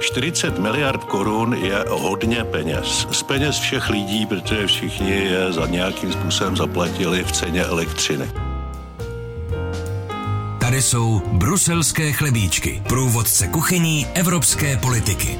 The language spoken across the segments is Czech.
40 miliard korun je hodně peněz. Z peněz všech lidí, protože všichni je za nějakým způsobem zaplatili v ceně elektřiny. Tady jsou bruselské chlebíčky, průvodce kuchyní evropské politiky.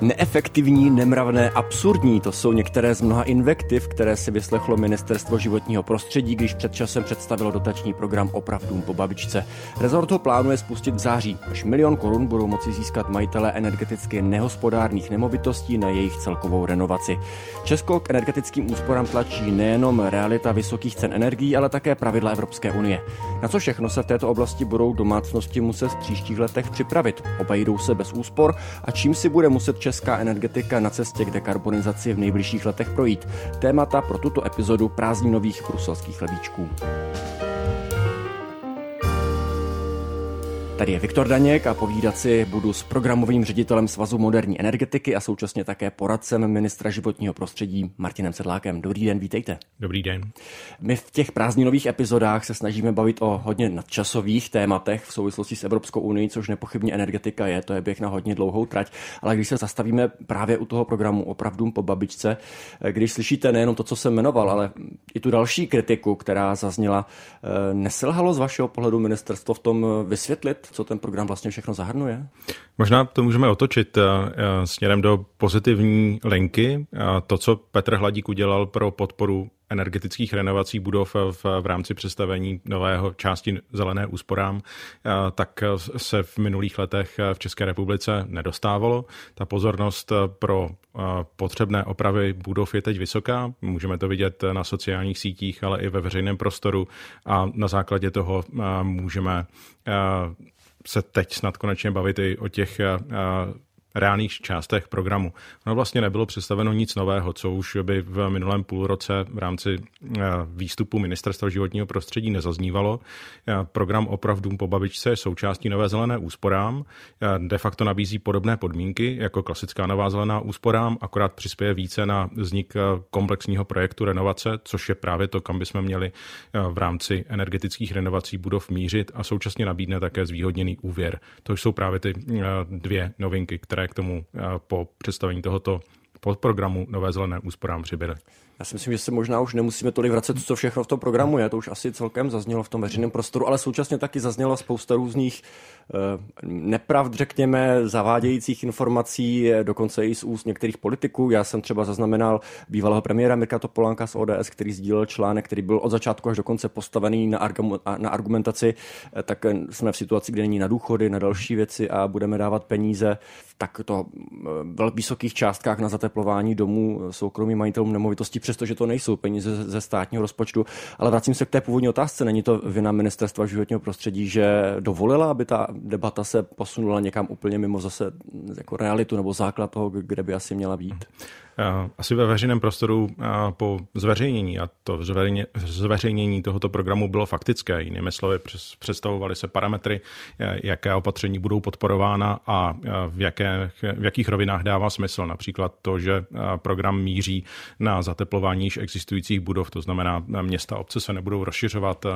Neefektivní, nemravné, absurdní, to jsou některé z mnoha invektiv, které si vyslechlo Ministerstvo životního prostředí, když před časem představilo dotační program Opravdům po babičce. Rezort ho plánuje spustit v září. Až milion korun budou moci získat majitelé energeticky nehospodárných nemovitostí na jejich celkovou renovaci. Česko k energetickým úsporám tlačí nejenom realita vysokých cen energií, ale také pravidla Evropské unie. Na co všechno se v této oblasti budou domácnosti muset v příštích letech připravit? Obejdou se bez úspor a čím si bude muset česká energetika na cestě k dekarbonizaci v nejbližších letech projít. Témata pro tuto epizodu prázdninových bruselských chlebíčků. Tady je Viktor Daněk a povídat si budu s programovým ředitelem Svazu moderní energetiky a současně také poradcem ministra životního prostředí Martinem Sedlákem. Dobrý den, vítejte. Dobrý den. My v těch prázdninových epizodách se snažíme bavit o hodně nadčasových tématech v souvislosti s Evropskou unii, což nepochybně energetika je, to je běh na hodně dlouhou trať. Ale když se zastavíme právě u toho programu Opravdu po babičce, když slyšíte nejenom to, co jsem jmenoval, ale i tu další kritiku, která zazněla, eh, neselhalo z vašeho pohledu ministerstvo v tom vysvětlit, co ten program vlastně všechno zahrnuje? Možná to můžeme otočit eh, eh, směrem do pozitivní linky. To, co Petr Hladík udělal pro podporu energetických renovací budov v, v rámci představení nového části zelené úsporám, eh, tak se v minulých letech v České republice nedostávalo. Ta pozornost pro potřebné opravy budov je teď vysoká. Můžeme to vidět na sociálních sítích, ale i ve veřejném prostoru a na základě toho můžeme se teď snad konečně bavit i o těch reálných částech programu. No vlastně nebylo představeno nic nového, co už by v minulém půlroce v rámci eh, výstupu Ministerstva životního prostředí nezaznívalo. Eh, program Opravdu po babičce je součástí Nové zelené úsporám. Eh, de facto nabízí podobné podmínky jako klasická Nová zelená úsporám, akorát přispěje více na vznik komplexního projektu renovace, což je právě to, kam bychom měli v rámci energetických renovací budov mířit a současně nabídne také zvýhodněný úvěr. To jsou právě ty dvě novinky, které které k tomu eh, po představení tohoto podprogramu Nové zelené úsporám přibyly. Já si myslím, že se možná už nemusíme tolik vracet, co všechno v tom programu je. To už asi celkem zaznělo v tom veřejném prostoru, ale současně taky zaznělo spousta různých eh, nepravd, řekněme, zavádějících informací, dokonce i z úst některých politiků. Já jsem třeba zaznamenal bývalého premiéra Mirka Topolánka z ODS, který sdílel článek, který byl od začátku až do konce postavený na, na argumentaci. Eh, tak jsme v situaci, kde není na důchody, na další věci a budeme dávat peníze v takto eh, vysokých částkách na zateplování domů soukromým majitelům nemovitostí přestože to nejsou peníze ze státního rozpočtu. Ale vracím se k té původní otázce. Není to vina ministerstva životního prostředí, že dovolila, aby ta debata se posunula někam úplně mimo zase jako realitu nebo základ toho, kde by asi měla být? Eh, asi ve veřejném prostoru eh, po zveřejnění, a to zveřejnění tohoto programu bylo faktické, jinými slovy představovaly se parametry, eh, jaké opatření budou podporována a v, jaké, v jakých rovinách dává smysl. Například to, že program míří na zateplování již existujících budov, to znamená města obce se nebudou rozšiřovat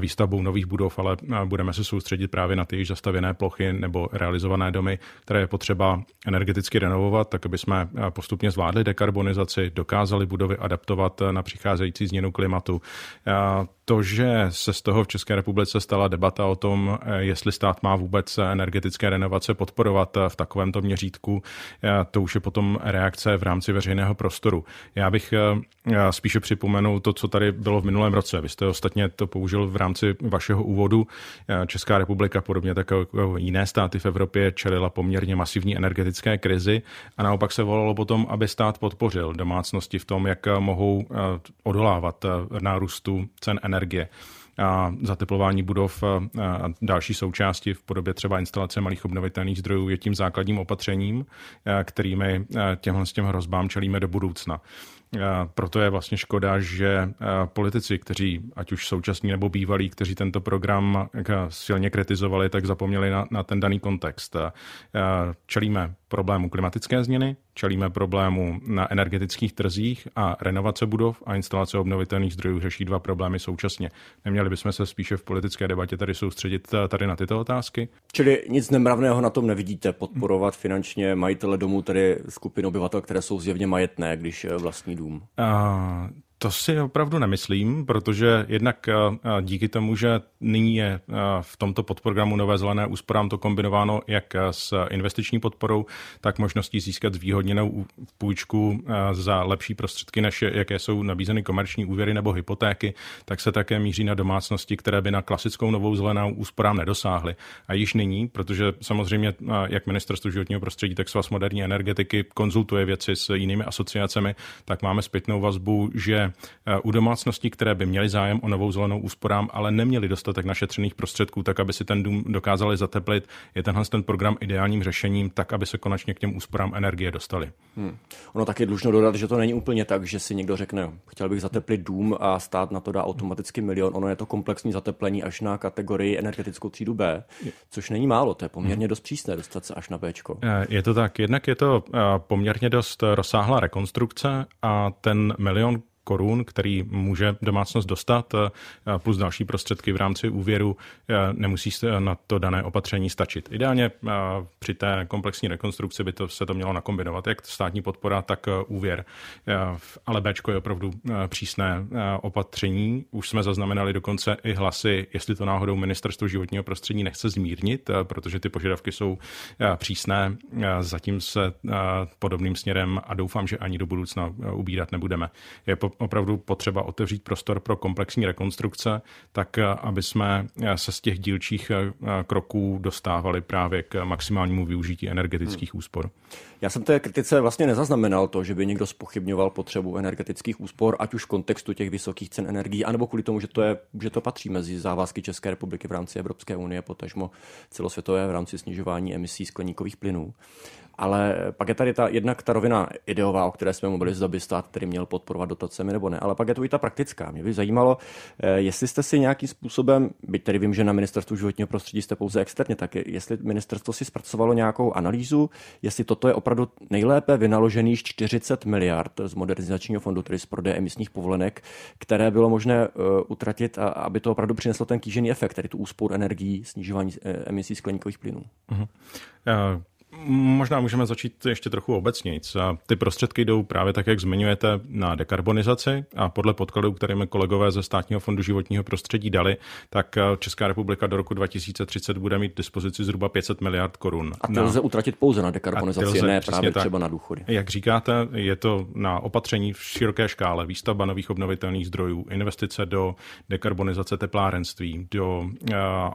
výstavbou nových budov, ale budeme se soustředit právě na ty již zastavěné plochy nebo realizované domy, které je potřeba energeticky renovovat, tak aby jsme postupně zvládli dekarbonizaci, dokázali budovy adaptovat na přicházející změnu klimatu. To, že se z toho v České republice stala debata o tom, jestli stát má vůbec energetické renovace podporovat v takovémto měřítku, to už je potom reakce v rámci veřejného prostoru. Já bych spíše připomenul to, co tady bylo v minulém roce. Vy jste ostatně to použil v rámci vašeho úvodu. Česká republika, podobně tak jako jiné státy v Evropě, čelila poměrně masivní energetické krizi a naopak se volalo potom, aby stát podpořil domácnosti v tom, jak mohou eh, odolávat eh, nárůstu cen energie a zateplování budov a další součásti v podobě třeba instalace malých obnovitelných zdrojů je tím základním opatřením, kterými těmhle s těm hrozbám čelíme do budoucna. proto je vlastně škoda, že politici, kteří, ať už současní nebo bývalí, kteří tento program silně kritizovali, tak zapomněli na, na ten daný kontext. Čelíme problému klimatické změny, čelíme problému na energetických trzích a renovace budov a instalace obnovitelných zdrojů řeší dva problémy současně. Neměli bychom se spíše v politické debatě tady soustředit eh, tady na tyto otázky? Čili nic nemravného na tom nevidíte, podporovat finančně majitele domů, tedy skupinu obyvatel, které jsou zjevně majetné, když eh, vlastní dům? Uh, to si opravdu nemyslím, protože jednak eh, eh, díky tomu, že nyní je eh, v tomto podprogramu Nové zelené úsporám to kombinováno jak s investiční podporou, tak možností získat zvýhodněnou půjčku za lepší prostředky, než jaké jsou nabízeny komerční úvěry nebo hypotéky, tak se také míří na domácnosti, které by na klasickou Novou zelenou úsporám nedosáhly. A již nyní, protože samozřejmě jak ministerstvo životního prostředí, tak svaz moderní energetiky konzultuje věci s jinými asociacemi, tak máme zpětnou vazbu, že u domácností, které by měly zájem o novou zelenou úsporám, ale neměli dostatek našetřených prostředků, tak aby si ten dům dokázali zateplit, je tenhle ten program ideálním řešením, tak aby se konečně k těm úsporám energie dostali. Hmm. Ono taky dlužno dodat, že to není úplně tak, že si někdo řekne, chtěl bych zateplit dům a stát na to dá automaticky milion. Ono je to komplexní zateplení až na kategorii energetickou třídu B, což není málo, to je poměrně hmm. dost přísné dostat se až na B. Eh, je to tak, jednak je to eh, poměrně dost rozsáhlá rekonstrukce a ten milion korun, který může domácnost dostat, eh, plus další prostředky v rámci úvěru, eh, nemusí na to dané opatření stačit. Ideálně eh, při té komplexní rekonstrukci by to, se to mělo nakombinovat, jak státní podpora, tak úvěr. Ale B je opravdu přísné opatření. Už jsme zaznamenali dokonce i hlasy, jestli to náhodou ministerstvo životního prostředí nechce zmírnit, protože ty požadavky jsou přísné. Zatím se podobným směrem a doufám, že ani do budoucna ubírat nebudeme. Je opravdu potřeba otevřít prostor pro komplexní rekonstrukce, tak eh, aby jsme eh, se z těch dílčích eh, kroků dostávali právě k maximálnímu využití energetických hmm. úspor. Já jsem té kritice vlastně nezaznamenal to, že by někdo spochybňoval potřebu energetických úspor, ať už v kontextu těch vysokých cen energií, anebo kvůli tomu, že to, je, že to patří mezi závazky České republiky v rámci Evropské unie, potažmo celosvětové v rámci snižování emisí skleníkových plynů. Ale pak je tady ta jednak ta rovina ideová, o které jsme mluvili, zda by stát který měl podporovat dotacemi nebo ne, ale pak je to i ta praktická. Mě by zajímalo, eh, jestli jste si nějakým způsobem, byť tedy vím, že na ministerstvu životního prostředí jste pouze externě, tak jestli ministerstvo si zpracovalo nějakou analýzu, jestli toto je opravdu nejlépe vynaložených 40 miliard z modernizačního fondu, tedy z prodeje emisních povolenek, které bylo možné uh, utratit, aby to opravdu přineslo ten kýžený efekt, tedy tu úspor energií, snižování uh, emisí skleníkových plynů. Uh-huh. Uh Možná můžeme začít ještě trochu obecněji. Ty prostředky jdou právě tak, jak zmiňujete, na dekarbonizaci a podle podkladů, které mi kolegové ze Státního fondu životního prostředí dali, tak eh, Česká republika do roku 2030 bude mít dispozici zhruba 500 miliard korun. A ty lze utratit pouze na dekarbonizaci, lze, ne právě tak. třeba na důchody. Jak říkáte, je to na opatření v široké škále, výstavba nových obnovitelných zdrojů, investice do dekarbonizace teplárenství, do uh,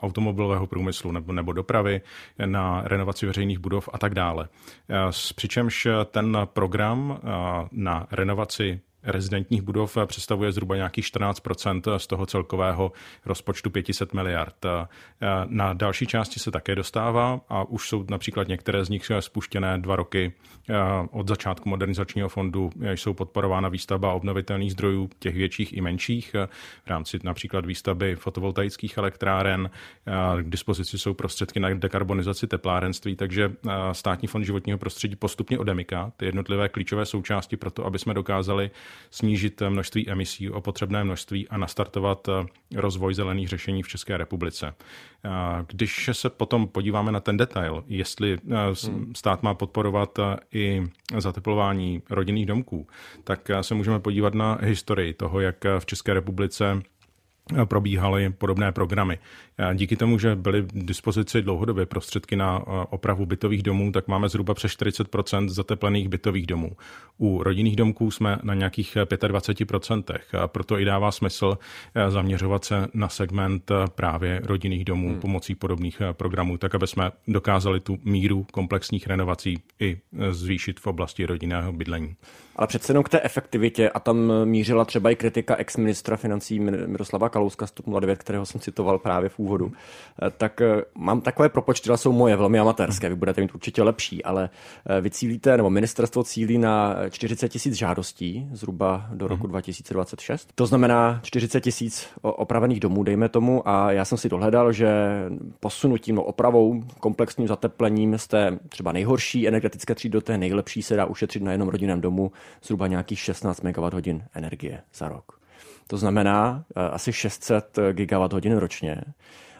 automobilového průmyslu nebo, nebo dopravy, na renovaci veřejných budov a tak dále. Eh, přičemž ten program eh, na renovaci rezidentních budov představuje zhruba nějakých 14% z toho celkového rozpočtu 500 miliard. Na další části se také dostává a už jsou například některé z nich spuštěné dva roky od začátku modernizačního fondu. Jsou podporována výstavba obnovitelných zdrojů, těch větších i menších, v rámci například výstavby fotovoltaických elektráren. K dispozici jsou prostředky na dekarbonizaci teplárenství, takže státní fond životního prostředí postupně odemyká ty jednotlivé klíčové součásti pro to, aby jsme dokázali snížit množství emisí o potřebné množství a nastartovat eh, rozvoj zelených řešení v České republice. Když se potom podíváme na ten detail, jestli eh, hmm. stát má podporovat eh, i zateplování rodinných domků, tak se můžeme podívat na historii toho, jak v České republice probíhaly podobné programy. Díky tomu, že byly v dispozici dlouhodobě prostředky na opravu bytových domů, tak máme zhruba přes 40% zateplených bytových domů. U rodinných domků jsme na nějakých 25% a proto i dává smysl zaměřovat se na segment právě rodinných domů hmm. pomocí podobných programů, tak aby jsme dokázali tu míru komplexních renovací i zvýšit v oblasti rodinného bydlení. Ale přece jenom k té efektivitě, a tam mířila třeba i kritika ex-ministra financí Miroslava Kalouska z 09, kterého jsem citoval právě v úvodu úvodu, tak mám takové propočty, ale jsou moje, velmi amatérské, vy budete mít určitě lepší, ale vy cílíte, nebo ministerstvo cílí na 40 tisíc žádostí zhruba do roku 2026. To znamená 40 tisíc opravených domů, dejme tomu, a já jsem si dohledal, že posunutím, no opravou, komplexním zateplením z té třeba nejhorší energetické třídy do té nejlepší se dá ušetřit na jednom rodinném domu zhruba nějakých 16 MWh energie za rok. To znamená uh, asi 600 GWh ročně.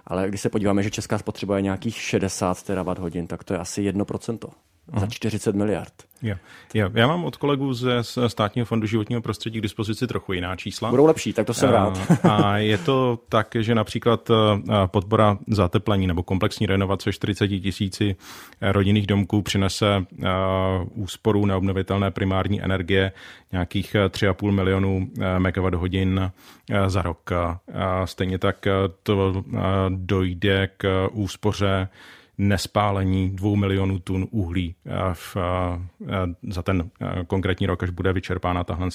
Ale když se podíváme, že česká spotřeba je nějakých 60 terawatt hodin, tak to je asi 1% za 40 miliard. Jo. Jo. Já mám od kolegů ze státního fondu životního prostředí k dispozici trochu jiná čísla. Budou lepší, tak to jsem a, rád. a je to tak, že například podpora zateplení nebo komplexní renovace 40 tisíci rodinných domků přinese úsporu na obnovitelné primární energie nějakých 3,5 milionů megawatt hodin za rok. Stejně tak to dojde k úspoře nespálení dvou milionů tun uhlí eh, v, eh, za ten eh, konkrétní rok, až bude vyčerpána tahle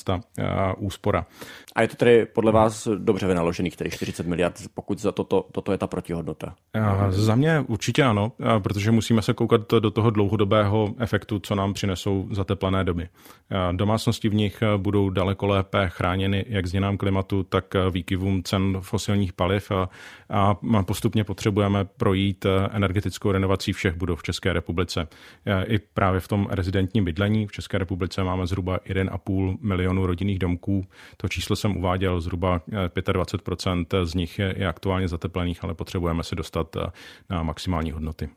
úspora. A je to tedy podle vás dobře vynaložených, tedy 40 miliard, pokud za toto, toto je ta protihodnota? Za mě určitě ano, protože musíme se koukat do toho dlouhodobého efektu, co nám přinesou zateplené doby. Domácnosti v nich budou daleko lépe chráněny jak změnám klimatu, tak výkyvům cen fosilních paliv a postupně potřebujeme projít energetickou renovací všech budov v České republice. I právě v tom rezidentním bydlení v České republice máme zhruba 1,5 milionu rodinných domků. To číslo jsem uváděl, zhruba 25% z nich je aktuálně zateplených, ale potřebujeme se dostat na maximální hodnoty.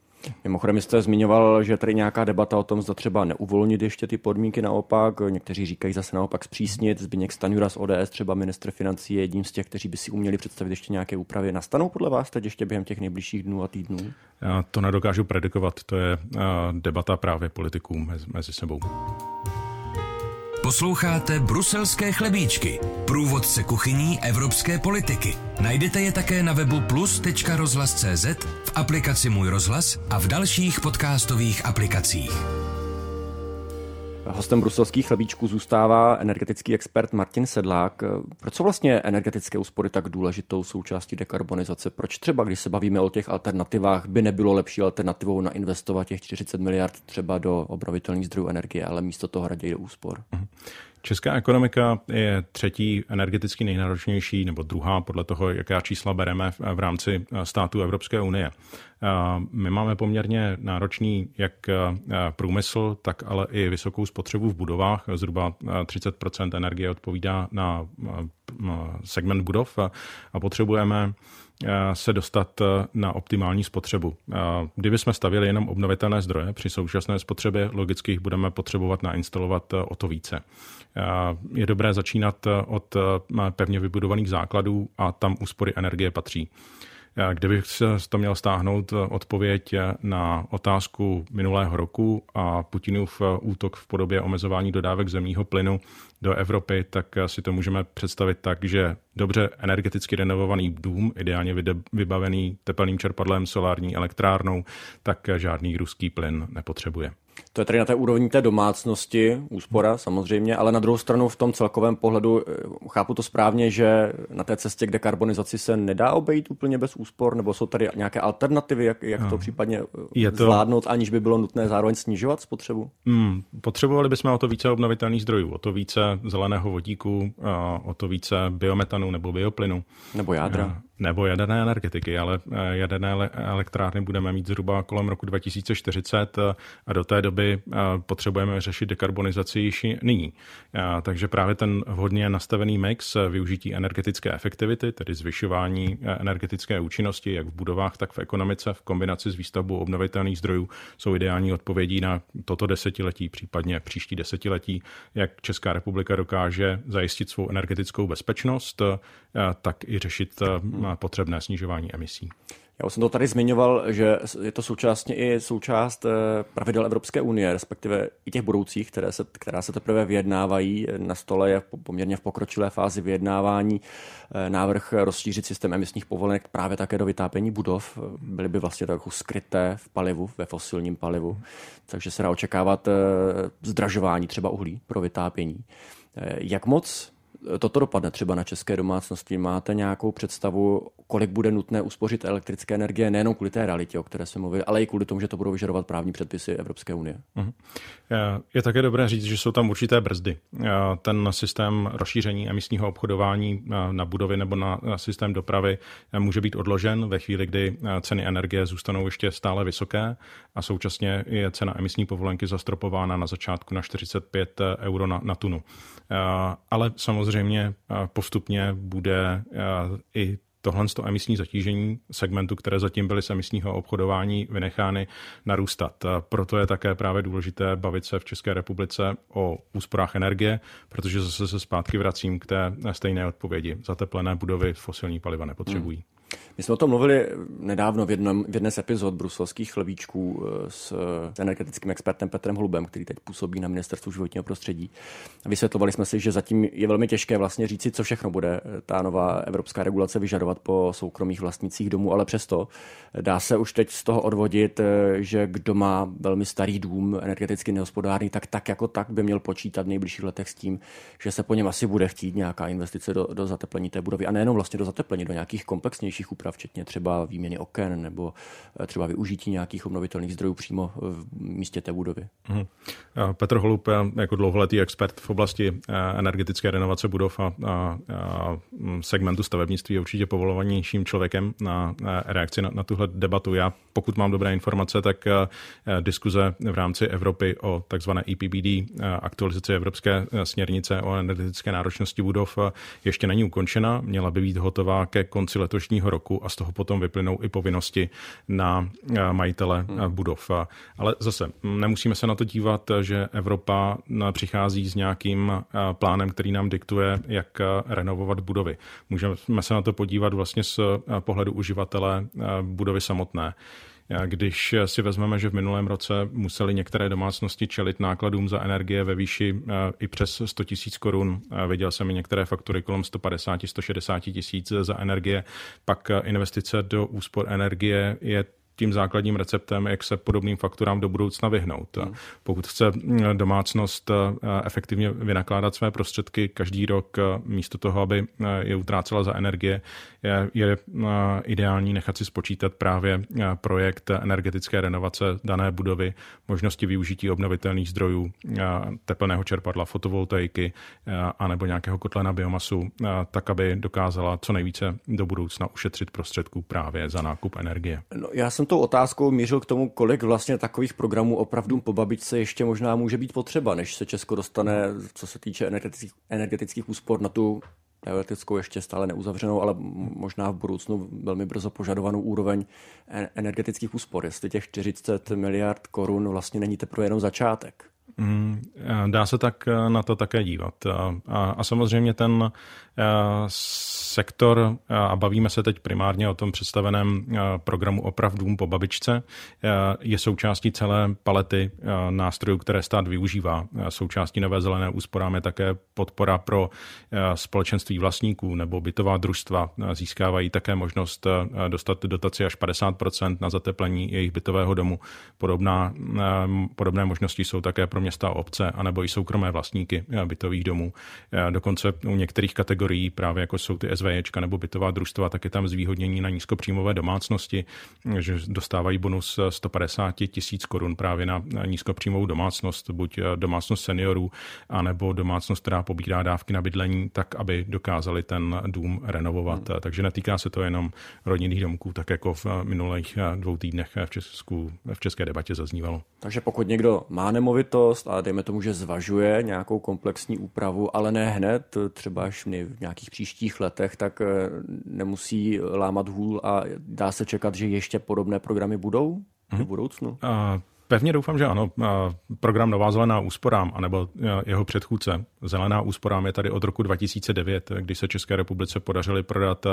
Mimochodem jste zmiňoval, že tady nějaká debata o tom, zda třeba neuvolnit ještě ty podmínky naopak. Někteří říkají zase naopak zpřísnit. Zbigněk Staňura z ODS, třeba ministr financí, je jedním z těch, kteří by si uměli představit ještě nějaké úpravy. Nastanou podle vás teď ještě během těch nejbližších dnů a týdnů? Já to nedokážu predikovat. To je debata právě politiků mezi sebou. Posloucháte Bruselské chlebíčky, průvodce kuchyní evropské politiky. Najdete je také na webu plus.rozhlas.cz, v aplikaci Můj rozhlas a v dalších podcastových aplikacích. Hostem bruselských chlebíčků zůstává energetický expert Martin Sedlák. Proč jsou vlastně energetické úspory tak důležitou součástí dekarbonizace? Proč třeba, když se bavíme o těch alternativách, by nebylo lepší alternativou na investovat těch 40 miliard třeba do obnovitelných zdrojů energie, ale místo toho raději do úspor? Česká ekonomika je třetí energeticky nejnáročnější, nebo druhá podle toho, jaká čísla bereme v rámci států Evropské unie. My máme poměrně náročný jak průmysl, tak ale i vysokou spotřebu v budovách. Zhruba 30 energie odpovídá na segment budov a potřebujeme se dostat na optimální spotřebu. Kdyby jsme stavili jenom obnovitelné zdroje, při současné spotřebě logicky jich budeme potřebovat nainstalovat o to více. Je dobré začínat od pevně vybudovaných základů a tam úspory energie patří. Kdybych se to měl stáhnout odpověď na otázku minulého roku a Putinův útok v podobě omezování dodávek zemního plynu do Evropy, tak si to můžeme představit tak, že dobře energeticky renovovaný dům, ideálně vybavený tepelným čerpadlem, solární elektrárnou, tak žádný ruský plyn nepotřebuje. To je tady na té úrovni té domácnosti, úspora samozřejmě, ale na druhou stranu v tom celkovém pohledu eh, chápu to správně, že na té cestě k dekarbonizaci se nedá obejít úplně bez úspor, nebo jsou tady nějaké alternativy, jak, jak to případně eh, je to... zvládnout, aniž by bylo nutné zároveň snižovat spotřebu? Hmm, potřebovali bychom o to více obnovitelných zdrojů, o to více zeleného vodíku, o to více biometanu nebo bioplynu. Nebo jádra. Nebo jaderné energetiky, ale jaderné elektrárny budeme mít zhruba kolem roku 2040 a do té doby potřebujeme řešit dekarbonizaci již nyní. Takže právě ten vhodně nastavený mix využití energetické efektivity, tedy zvyšování energetické účinnosti jak v budovách, tak v ekonomice v kombinaci s výstavbou obnovitelných zdrojů jsou ideální odpovědí na toto desetiletí, případně příští desetiletí, jak Česká republika dokáže zajistit svou energetickou bezpečnost, tak i řešit potřebné snižování emisí. Já už jsem to tady zmiňoval, že je to současně i součást eh, pravidel Evropské unie, respektive i těch budoucích, které se, která se teprve vyjednávají. Na stole je poměrně v pokročilé fázi vyjednávání eh, návrh rozšířit systém emisních povolenek právě také do vytápění budov. Byly by vlastně trochu skryté v palivu, ve fosilním palivu. Takže se dá očekávat eh, zdražování třeba uhlí pro vytápění. Jak moc toto dopadne třeba na české domácnosti? Máte nějakou představu, kolik bude nutné uspořit elektrické energie, nejenom kvůli té realitě, o které se mluví, ale i kvůli tomu, že to budou vyžadovat právní předpisy Evropské unie? Uh-huh. Je také dobré říct, že jsou tam určité brzdy. Ten systém rozšíření emisního obchodování na budovy nebo na systém dopravy může být odložen ve chvíli, kdy ceny energie zůstanou ještě stále vysoké a současně je cena emisní povolenky zastropována na začátku na 45 euro na, na tunu. Ale samozřejmě postupně bude i tohle emisní zatížení segmentu, které zatím byly z emisního obchodování vynechány, narůstat. Proto je také právě důležité bavit se v České republice o úsporách energie, protože zase se zpátky vracím k té stejné odpovědi. Zateplené budovy fosilní paliva nepotřebují. Hmm. My jsme o tom mluvili nedávno v, jednom, v jedné z epizod bruselských lvíčků eh, s energetickým expertem Petrem Hlubem, který teď působí na ministerstvu životního prostředí. Vysvětlovali jsme si, že zatím je velmi těžké vlastně říci, co všechno bude eh, ta nová evropská regulace vyžadovat po soukromých vlastnicích domů, ale přesto dá se už teď z toho odvodit, eh, že kdo má velmi starý dům, energeticky nehospodárný, tak tak jako tak by měl počítat v nejbližších letech s tím, že se po něm asi bude chtít nějaká investice do, do zateplení té budovy. A nejenom vlastně do zateplení, do nějakých komplexnějších úprav, včetně třeba výměny oken nebo eh, třeba využití nějakých obnovitelných zdrojů přímo v místě té budovy. Hmm. Petr Holub jako dlouholetý expert v oblasti eh, energetické renovace budov a, a, a mm, segmentu stavebnictví je určitě povolovanějším člověkem na, reakci na, na tuhle debatu. Já, pokud mám dobré informace, tak eh, diskuze v rámci Evropy o takzvané EPBD, aktualizaci Evropské směrnice o energetické náročnosti budov, ještě není ukončena. Měla by být hotová ke konci letošního roku a z toho potom vyplynou i povinnosti na eh, majitele eh, hmm. budov. Ale zase nemusíme se na to dívat, že Evropa eh, přichází s nějakým plánem, který nám diktuje, jak renovovat budovy. Můžeme se na to podívat vlastně z pohledu uživatele budovy samotné. Když si vezmeme, že v minulém roce museli některé domácnosti čelit nákladům za energie ve výši eh, i přes 100 tisíc korun, eh, viděl jsem i některé faktury kolem 150-160 tisíc za energie, pak eh, investice do úspor energie je tím základním receptem, jak se podobným fakturám do budoucna vyhnout. Hmm. Pokud chce domácnost eh, efektivně vynakládat své prostředky každý rok, eh, místo toho, aby eh, je utrácela za energie, je, je ideální nechat si spočítat právě projekt energetické renovace dané budovy, možnosti využití obnovitelných zdrojů, teplného čerpadla, fotovoltaiky anebo nějakého kotle na biomasu, tak, aby dokázala co nejvíce do budoucna ušetřit prostředků právě za nákup energie. No, já jsem tou otázkou mířil k tomu, kolik vlastně takových programů opravdu po babičce ještě možná může být potřeba, než se Česko dostane, co se týče energetických, energetických úspor, na tu teoretickou ještě stále neuzavřenou, ale možná v budoucnu velmi brzo požadovanou úroveň energetických úspor. Jestli těch 40 miliard korun vlastně není teprve jenom začátek. Mm, dá se tak eh, na to také dívat. A, a samozřejmě ten eh, sektor, a bavíme se teď primárně o tom představeném programu Oprav dům po babičce, je součástí celé palety nástrojů, které stát využívá. Součástí nové zelené úsporám je také podpora pro společenství vlastníků nebo bytová družstva. Získávají také možnost dostat dotaci až 50% na zateplení jejich bytového domu. Podobná, podobné možnosti jsou také pro města a obce, anebo i soukromé vlastníky bytových domů. Dokonce u některých kategorií, právě jako jsou ty SV SVJčka nebo bytová družstva, tak je tam zvýhodnění na nízkopříjmové domácnosti, že dostávají bonus 150 tisíc korun právě na nízkopříjmovou domácnost, buď domácnost seniorů, anebo domácnost, která pobírá dávky na bydlení, tak aby dokázali ten dům renovovat. Hmm. Takže netýká se to jenom rodinných domků, tak jako v minulých dvou týdnech v, Česku, v české debatě zaznívalo. Takže pokud někdo má nemovitost a dejme tomu, že zvažuje nějakou komplexní úpravu, ale ne hned, třeba až v nějakých příštích letech, tak eh, nemusí lámat hůl a dá se čekat, že ještě podobné programy budou v mhm. budoucnu? A Pevně doufám, že ano. Program Nová zelená úsporám, anebo jeho předchůdce Zelená úsporám je tady od roku 2009, kdy se České republice podařili prodat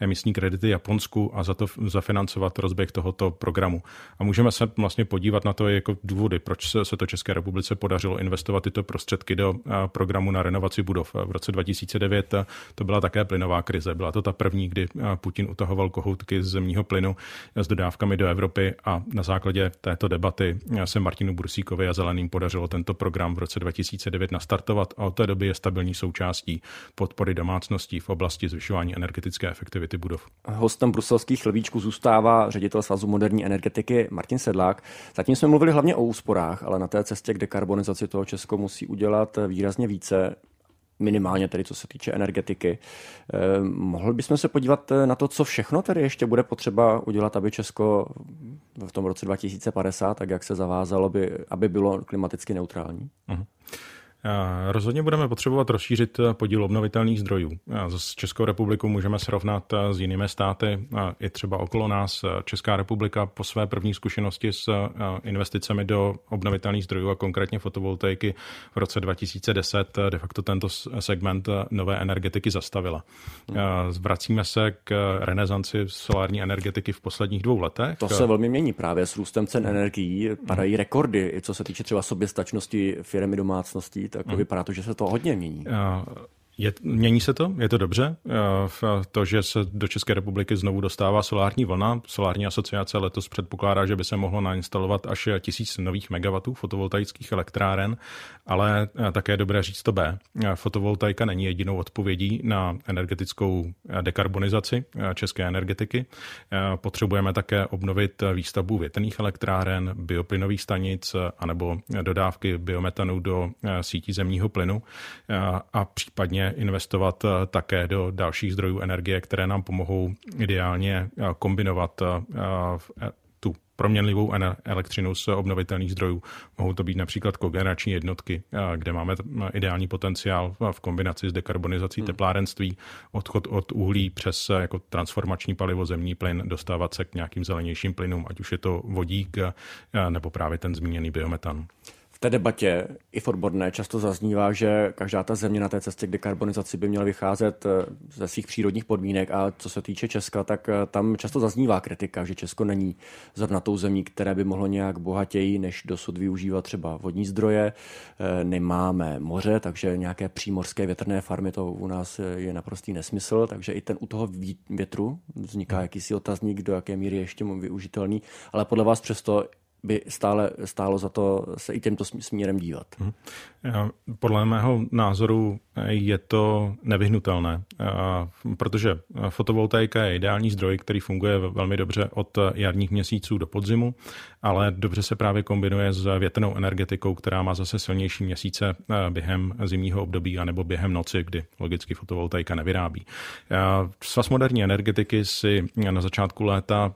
emisní kredity Japonsku a za to zafinancovat rozběh tohoto programu. A můžeme se vlastně podívat na to jako důvody, proč se to České republice podařilo investovat tyto prostředky do programu na renovaci budov. V roce 2009 to byla také plynová krize. Byla to ta první, kdy Putin utahoval kohoutky z zemního plynu s dodávkami do Evropy a na základě této debaty se Martinu Bursíkovi a Zeleným podařilo tento program v roce 2009 nastartovat a od té doby je stabilní součástí podpory domácností v oblasti zvyšování energetické efektivity budov. Hostem bruselských lvíčků zůstává ředitel Svazu moderní energetiky Martin Sedlák. Zatím jsme mluvili hlavně o úsporách, ale na té cestě k dekarbonizaci toho Česko musí udělat výrazně více minimálně tedy co se týče energetiky. Eh, mohl bychom se podívat na to, co všechno tedy ještě bude potřeba udělat, aby Česko v tom roce 2050, tak jak se zavázalo, by, aby bylo klimaticky neutrální? Uh-huh. Rozhodně budeme potřebovat rozšířit podíl obnovitelných zdrojů. S Českou republikou můžeme srovnat s jinými státy, i třeba okolo nás. Česká republika po své první zkušenosti s investicemi do obnovitelných zdrojů a konkrétně fotovoltaiky v roce 2010 de facto tento segment nové energetiky zastavila. Vracíme se k renesanci solární energetiky v posledních dvou letech. To se velmi mění právě s růstem cen energií. Padají rekordy, co se týče třeba soběstačnosti firmy domácností tak hmm. vypadá to, že se to hodně mění. Je, mění se to, je to dobře. To, že se do České republiky znovu dostává solární vlna. Solární asociace letos předpokládá, že by se mohlo nainstalovat až tisíc nových megawatů fotovoltaických elektráren, ale také je dobré říct to B. Fotovoltaika není jedinou odpovědí na energetickou dekarbonizaci české energetiky. Potřebujeme také obnovit výstavbu větrných elektráren, bioplynových stanic anebo dodávky biometanu do sítí zemního plynu a případně investovat eh, také do dalších zdrojů energie, které nám pomohou ideálně eh, kombinovat eh, tu proměnlivou elektřinu z obnovitelných zdrojů. Mohou to být například kogenerační jednotky, kde máme ideální potenciál v kombinaci s dekarbonizací hmm. teplárenství, odchod od uhlí přes jako transformační palivo zemní plyn, dostávat se k nějakým zelenějším plynům, ať už je to vodík nebo právě ten zmíněný biometan té debatě i v odborné často zaznívá, že každá ta země na té cestě k dekarbonizaci by měla vycházet eh, ze svých přírodních podmínek a co se týče Česka, tak eh, tam často zaznívá kritika, že Česko není zrovna tou zemí, které by mohlo nějak bohatěji než dosud využívat třeba vodní zdroje. Eh, nemáme moře, takže nějaké přímorské větrné farmy to u nás je naprostý nesmysl, takže i ten u toho větru vzniká hmm. jakýsi otazník, do jaké míry ještě využitelný, ale podle vás přesto by stále stálo za to se i těmto směrem dívat. Mhm. Podle mého názoru je to nevyhnutelné, protože fotovoltaika je ideální zdroj, který funguje velmi dobře od jarních měsíců do podzimu, ale dobře se právě kombinuje s větrnou energetikou, která má zase silnější měsíce během zimního období anebo během noci, kdy logicky fotovoltaika nevyrábí. Svaz moderní energetiky si na začátku léta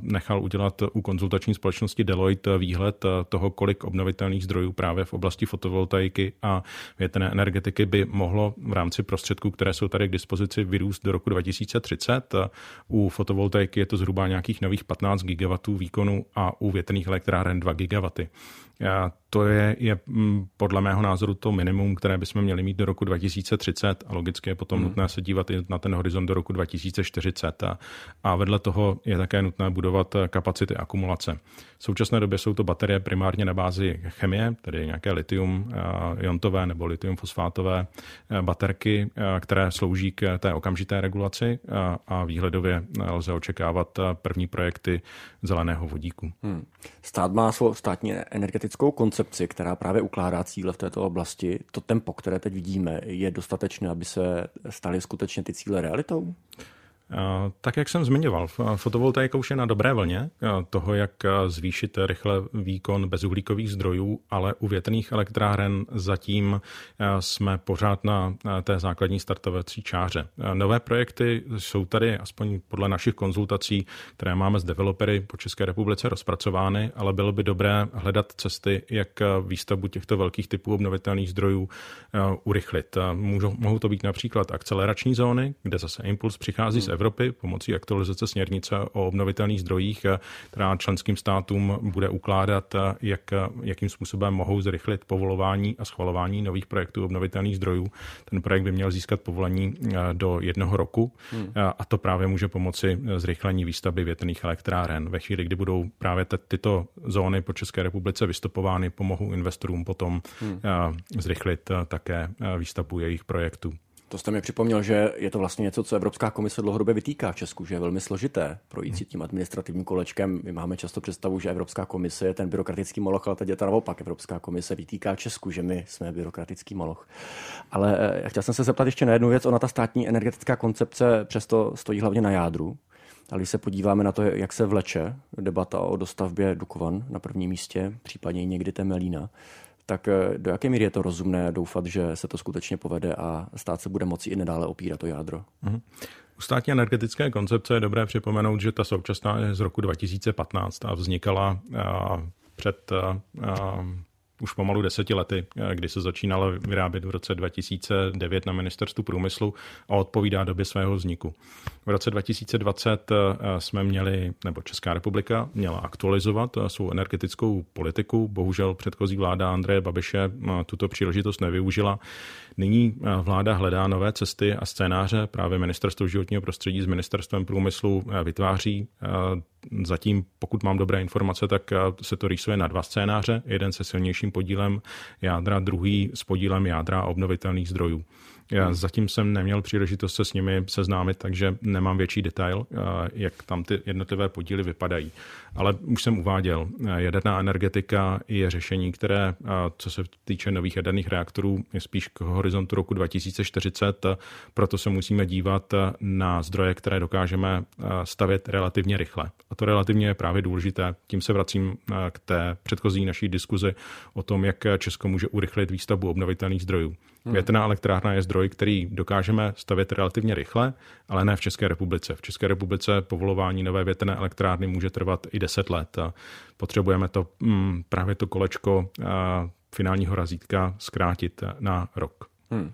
nechal udělat u konzultační společnosti Deloitte výhled toho, kolik obnovitelných zdrojů právě v oblasti fotovoltaiky a větrné energetiky by mohlo v rámci prostředků, které jsou tady k dispozici, vyrůst do roku 2030. U fotovoltaiky je to zhruba nějakých nových 15 gigawatů výkonu a u větrných elektráren 2 gigawaty. To je, je mm, podle mého názoru to minimum, které bychom měli mít do roku 2030 a logicky je potom mm. nutné se dívat i na ten horizont do roku 2040 a, a vedle toho je také nutné budovat kapacity akumulace. V současné době jsou to baterie primárně na bázi chemie, tedy nějaké litium iontové nebo litium fosfátové baterky, které slouží k té okamžité regulaci a výhledově lze očekávat první projekty zeleného vodíku. Hmm. Stát má svou státní energetickou koncepci, která právě ukládá cíle v této oblasti. To tempo, které teď vidíme, je dostatečné, aby se staly skutečně ty cíle realitou? Tak, jak jsem zmiňoval, fotovoltaika už je na dobré vlně toho, jak zvýšit rychle výkon bezuhlíkových zdrojů, ale u větrných elektráren zatím jsme pořád na té základní startovací čáře. Nové projekty jsou tady, aspoň podle našich konzultací, které máme s developery po České republice rozpracovány, ale bylo by dobré hledat cesty, jak výstavbu těchto velkých typů obnovitelných zdrojů urychlit. Můžou, mohou to být například akcelerační zóny, kde zase impuls přichází z Evropy, Evropy pomocí aktualizace směrnice o obnovitelných zdrojích, která členským státům bude ukládat, jak, jakým způsobem mohou zrychlit povolování a schvalování nových projektů obnovitelných zdrojů. Ten projekt by měl získat povolení eh, do jednoho roku hmm. a to právě může pomoci zrychlení výstavby větrných elektráren. Ve chvíli, kdy budou právě tyto zóny po České republice vystupovány, pomohou investorům potom hmm. Eh, zrychlit eh, také výstavbu jejich projektů. To jste mi připomněl, že je to vlastně něco, co Evropská komise dlouhodobě vytýká v Česku, že je velmi složité projít si tím administrativním kolečkem. My máme často představu, že Evropská komise je ten byrokratický moloch, ale teď je to naopak. Evropská komise vytýká Česku, že my jsme byrokratický moloch. Ale eh, chtěl jsem se zeptat ještě na jednu věc. Ona ta státní energetická koncepce přesto stojí hlavně na jádru. Ale když se podíváme na to, jak se vleče debata o dostavbě Dukovan na prvním místě, případně i někdy Temelína, tak eh, do jaké míry je to rozumné doufat, že se to skutečně povede a stát se bude moci i nadále opírat to jádro? Mm-hmm. U státní energetické koncepce je dobré připomenout, že ta současná je z roku 2015 a vznikala před už pomalu deseti lety, eh, kdy se začínala vyrábět v roce 2009 na ministerstvu průmyslu a odpovídá době svého vzniku. V roce 2020 eh, jsme měli, nebo Česká republika měla aktualizovat eh, svou energetickou politiku. Bohužel předchozí vláda Andreje Babiše tuto příležitost nevyužila. Nyní vláda hledá nové cesty a scénáře. Právě ministerstvo životního prostředí s ministerstvem průmyslu vytváří zatím, pokud mám dobré informace, tak se to rýsuje na dva scénáře. Jeden se silnějším podílem jádra, druhý s podílem jádra a obnovitelných zdrojů. Já hmm. zatím jsem neměl příležitost se s nimi seznámit, takže nemám větší detail, jak tam ty jednotlivé podíly vypadají. Ale už jsem uváděl, jaderná energetika je řešení, které, co se týče nových jaderných reaktorů, je spíš k horizontu roku 2040, proto se musíme dívat na zdroje, které dokážeme stavět relativně rychle. A to relativně je právě důležité. Tím se vracím k té předchozí naší diskuzi o tom, jak Česko může urychlit výstavbu obnovitelných zdrojů. Hmm. Větrná elektrárna je zdroj, který dokážeme stavět relativně rychle, ale ne v České republice. V České republice povolování nové větrné elektrárny může trvat i 10 let a potřebujeme to mm, právě to kolečko finálního razítka zkrátit na rok. Hmm.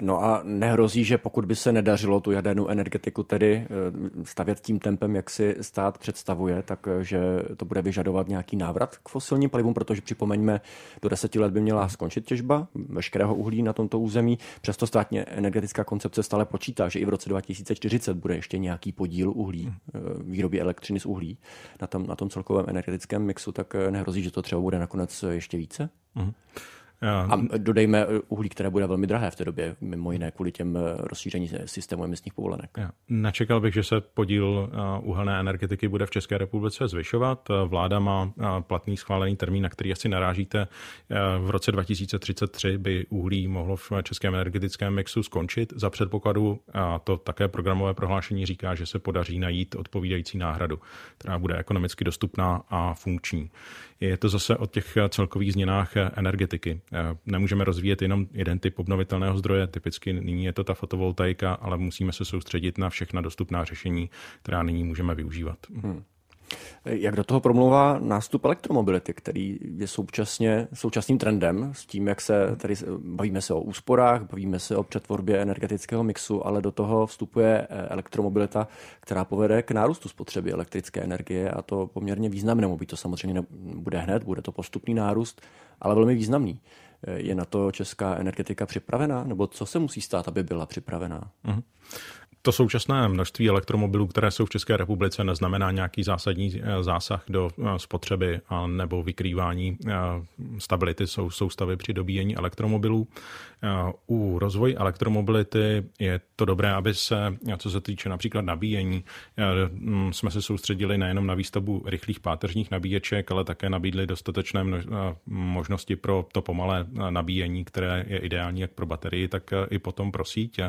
No a nehrozí, že pokud by se nedařilo tu jadernou energetiku tedy eh, stavět tím tempem, jak si stát představuje, tak eh, že to bude vyžadovat nějaký návrat k fosilním palivům, protože připomeňme, do deseti let by měla skončit těžba veškerého uhlí na tomto území. Přesto státně energetická koncepce stále počítá, že i v roce 2040 bude ještě nějaký podíl uhlí, eh, výroby elektřiny z uhlí na tom, na tom celkovém energetickém mixu, tak nehrozí, že to třeba bude nakonec ještě více? Mm. A dodejme eh, uhlí, které bude velmi drahé v té době, mimo jiné kvůli těm eh, rozšíření systému emisních povolenek. Já. Nečekal bych, že se podíl eh, uhelné energetiky bude v České republice zvyšovat. Vláda má platný schválený termín, na který asi narážíte. V roce 2033 by uhlí mohlo v českém energetickém mixu skončit. Za předpokladu, a to také programové prohlášení říká, že se podaří najít odpovídající náhradu, která bude ekonomicky dostupná a funkční. Je to zase o těch celkových změnách energetiky. Nemůžeme rozvíjet jenom jeden typ obnovitelného zdroje, typicky nyní je to ta fotovoltaika, ale musíme se soustředit na všechna dostupná řešení, která nyní můžeme využívat. Hmm. Jak do toho promlouvá nástup elektromobility, který je současně současným trendem s tím, jak se tady bavíme se o úsporách, bavíme se o přetvorbě energetického mixu, ale do toho vstupuje eh, elektromobilita, která povede k nárůstu spotřeby elektrické energie a to poměrně významnému. By to samozřejmě bude hned, bude to postupný nárůst, ale velmi významný. Eh, je na to česká energetika připravená? Nebo co se musí stát, aby byla připravená? Uh-huh. To současné množství elektromobilů, které jsou v České republice, neznamená nějaký zásadní eh, zásah do eh, spotřeby a nebo vykrývání eh, stability sou, soustavy při dobíjení elektromobilů. U rozvoji elektromobility je to dobré, aby se, co se týče například nabíjení, mm, jsme se soustředili nejenom na výstavbu rychlých páteřních nabíječek, ale také nabídli dostatečné možnosti pro to pomalé nabíjení, které je ideální jak pro baterii, tak i potom pro síť.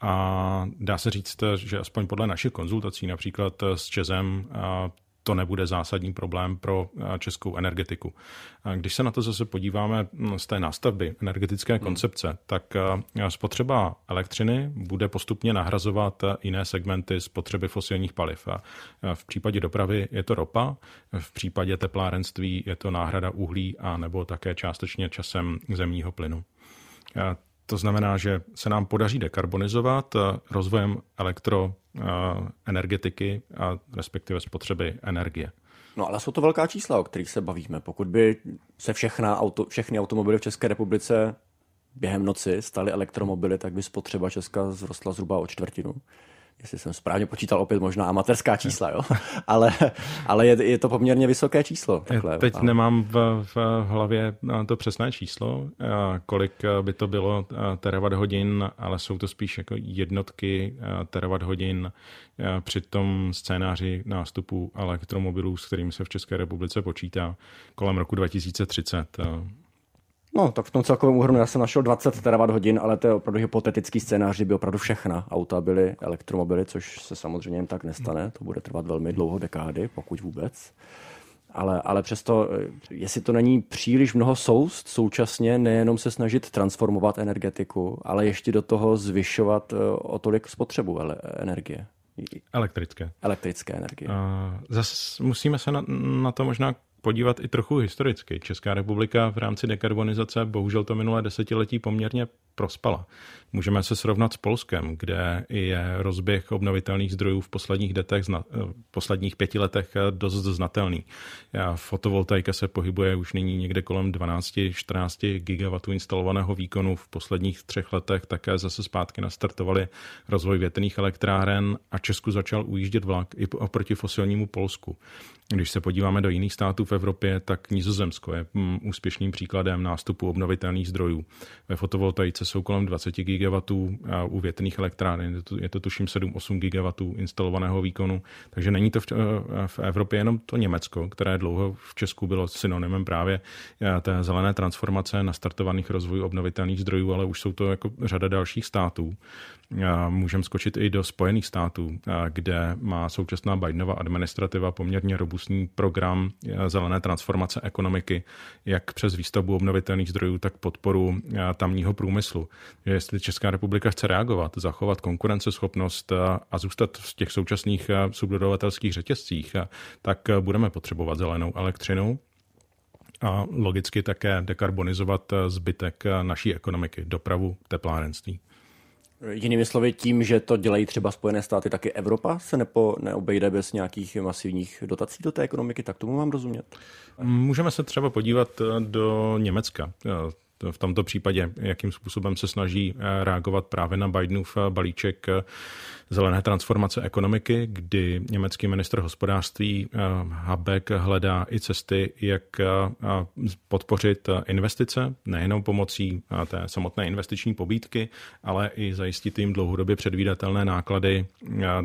A dá se říct, že aspoň podle našich konzultací, například s Čezem, to nebude zásadní problém pro českou energetiku. Když se na to zase podíváme z té nástavby energetické hmm. koncepce, tak spotřeba elektřiny bude postupně nahrazovat jiné segmenty spotřeby fosilních paliv. V případě dopravy je to ropa, v případě teplárenství je to náhrada uhlí a nebo také částečně časem zemního plynu. To znamená, že se nám podaří dekarbonizovat eh, rozvojem elektroenergetiky a respektive spotřeby energie. No ale jsou to velká čísla, o kterých se bavíme. Pokud by se všechna auto, všechny automobily v České republice během noci staly elektromobily, tak by spotřeba Česka zrostla zhruba o čtvrtinu. Jestli jsem správně počítal opět možná amatérská čísla, jo? ale, ale je, je to poměrně vysoké číslo. Takhle. Teď ale... nemám v, v hlavě to přesné číslo, kolik by to bylo terawatt hodin, ale jsou to spíš jako jednotky terawatt hodin při tom scénáři nástupu elektromobilů, s kterými se v České republice počítá kolem roku 2030. No, tak v tom celkovém úhrnu já jsem našel 20 terawatt hodin, ale to je opravdu hypotetický scénář, že by opravdu všechna auta byly elektromobily, což se samozřejmě jen tak nestane. To bude trvat velmi dlouho dekády, pokud vůbec. Ale, ale přesto, jestli to není příliš mnoho soust současně, nejenom se snažit transformovat energetiku, ale ještě do toho zvyšovat eh, o tolik spotřebu energie. Elektrické. Elektrické energie. Uh, zase musíme se na, na to možná podívat i trochu historicky. Česká republika v rámci dekarbonizace bohužel to minulé desetiletí poměrně prospala. Můžeme se srovnat s Polskem, kde je rozběh obnovitelných zdrojů v posledních, detech, v posledních pěti letech dost znatelný. Fotovoltaika se pohybuje už nyní někde kolem 12-14 gigawatů instalovaného výkonu. V posledních třech letech také zase zpátky nastartovali rozvoj větrných elektráren a Česku začal ujíždět vlak i oproti fosilnímu Polsku. Když se podíváme do jiných států v Evropě, tak Nizozemsko je mm, úspěšným příkladem nástupu obnovitelných zdrojů. Ve fotovoltaice jsou kolem 20 gigawatů a u větrných elektráren je to, tuším 7-8 gigawatů instalovaného výkonu. Takže není to v, v Evropě jenom to Německo, které dlouho v Česku bylo synonymem právě eh, té zelené transformace nastartovaných rozvojů obnovitelných zdrojů, ale už jsou to jako řada dalších států. Můžeme skočit i do Spojených států, kde má současná Bidenova administrativa poměrně robustní program zelené transformace ekonomiky, jak přes výstavbu obnovitelných zdrojů, tak podporu tamního průmyslu. Jestli Česká republika chce reagovat, zachovat konkurenceschopnost a zůstat v těch současných subdodavatelských řetězcích, tak budeme potřebovat zelenou elektřinu, a logicky také dekarbonizovat zbytek naší ekonomiky, dopravu, teplárenství. Jinými slovy, tím, že to dělají třeba Spojené státy, taky Evropa se nepo, neobejde bez nějakých masivních dotací do té ekonomiky, tak tomu mám rozumět? Můžeme se třeba podívat eh, do Německa v tomto případě, jakým způsobem se snaží eh, reagovat právě na Bidenův eh, balíček zelené transformace ekonomiky, kdy německý ministr hospodářství eh, Habeck hledá i cesty, jak eh, podpořit investice, nejenom pomocí eh, té samotné investiční pobídky, ale i zajistit jim dlouhodobě předvídatelné náklady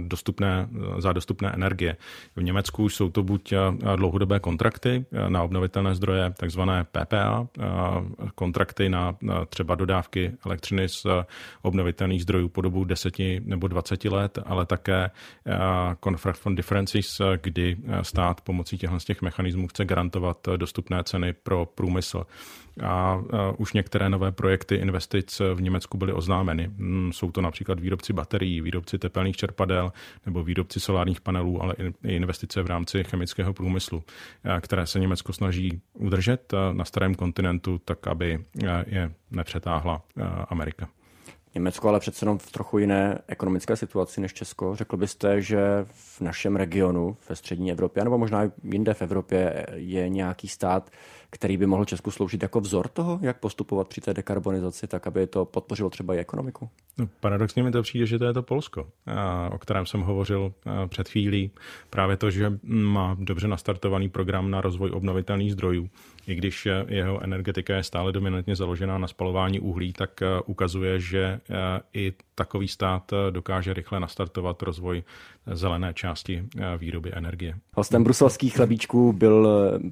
dostupné, za dostupné energie. V Německu jsou to buď dlouhodobé kontrakty na obnovitelné zdroje, takzvané PPA, kontrakty na třeba dodávky elektřiny z obnovitelných zdrojů po dobu 10 nebo 20 let, ale také eh, Contract for Differences, kdy eh, stát pomocí těchto těch mechanismů chce garantovat eh, dostupné ceny pro průmysl. A už některé nové projekty investic v Německu byly oznámeny. Hmm, jsou to například výrobci baterií, výrobci tepelných čerpadel nebo výrobci solárních panelů, ale i investice v rámci chemického průmyslu, které se Německo snaží udržet na starém kontinentu, tak aby je nepřetáhla Amerika. Německo ale přece jenom v trochu jiné ekonomické situaci než Česko. Řekl byste, že v našem regionu, ve střední Evropě, nebo možná jinde v Evropě, je nějaký stát, který by mohl Česku sloužit jako vzor toho, jak postupovat při té dekarbonizaci, tak aby to podpořilo třeba i ekonomiku? No, paradoxně mi to přijde, že to je to Polsko, o kterém jsem hovořil před chvílí. Právě to, že má dobře nastartovaný program na rozvoj obnovitelných zdrojů, i když jeho energetika je stále dominantně založená na spalování uhlí, tak ukazuje, že i takový stát dokáže rychle nastartovat rozvoj zelené části výroby energie. Hostem bruselských chlebíčků byl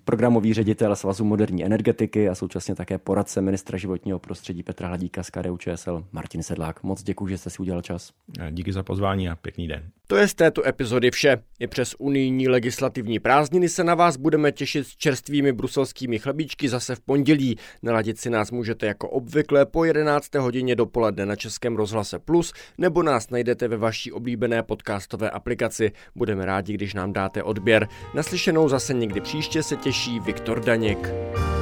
programový ředitel Svazu moderní energetiky a současně také poradce ministra životního prostředí Petra Hladíka z KDU ČSL Martin Sedlák. Moc děkuji, že jste si udělal čas. Díky za pozvání a pěkný den. To je z této epizody vše. I přes unijní legislativní prázdniny se na vás budeme těšit s čerstvými bruselskými chlebíčky zase v pondělí. Naladit si nás můžete jako obvykle po 11. hodině dopoledne na Českém rozhlase Plus nebo nás najdete ve vaší oblíbené podcastové aplikaci. Budeme rádi, když nám dáte odběr. Naslyšenou zase někdy příště se těší Viktor Daněk. Bye.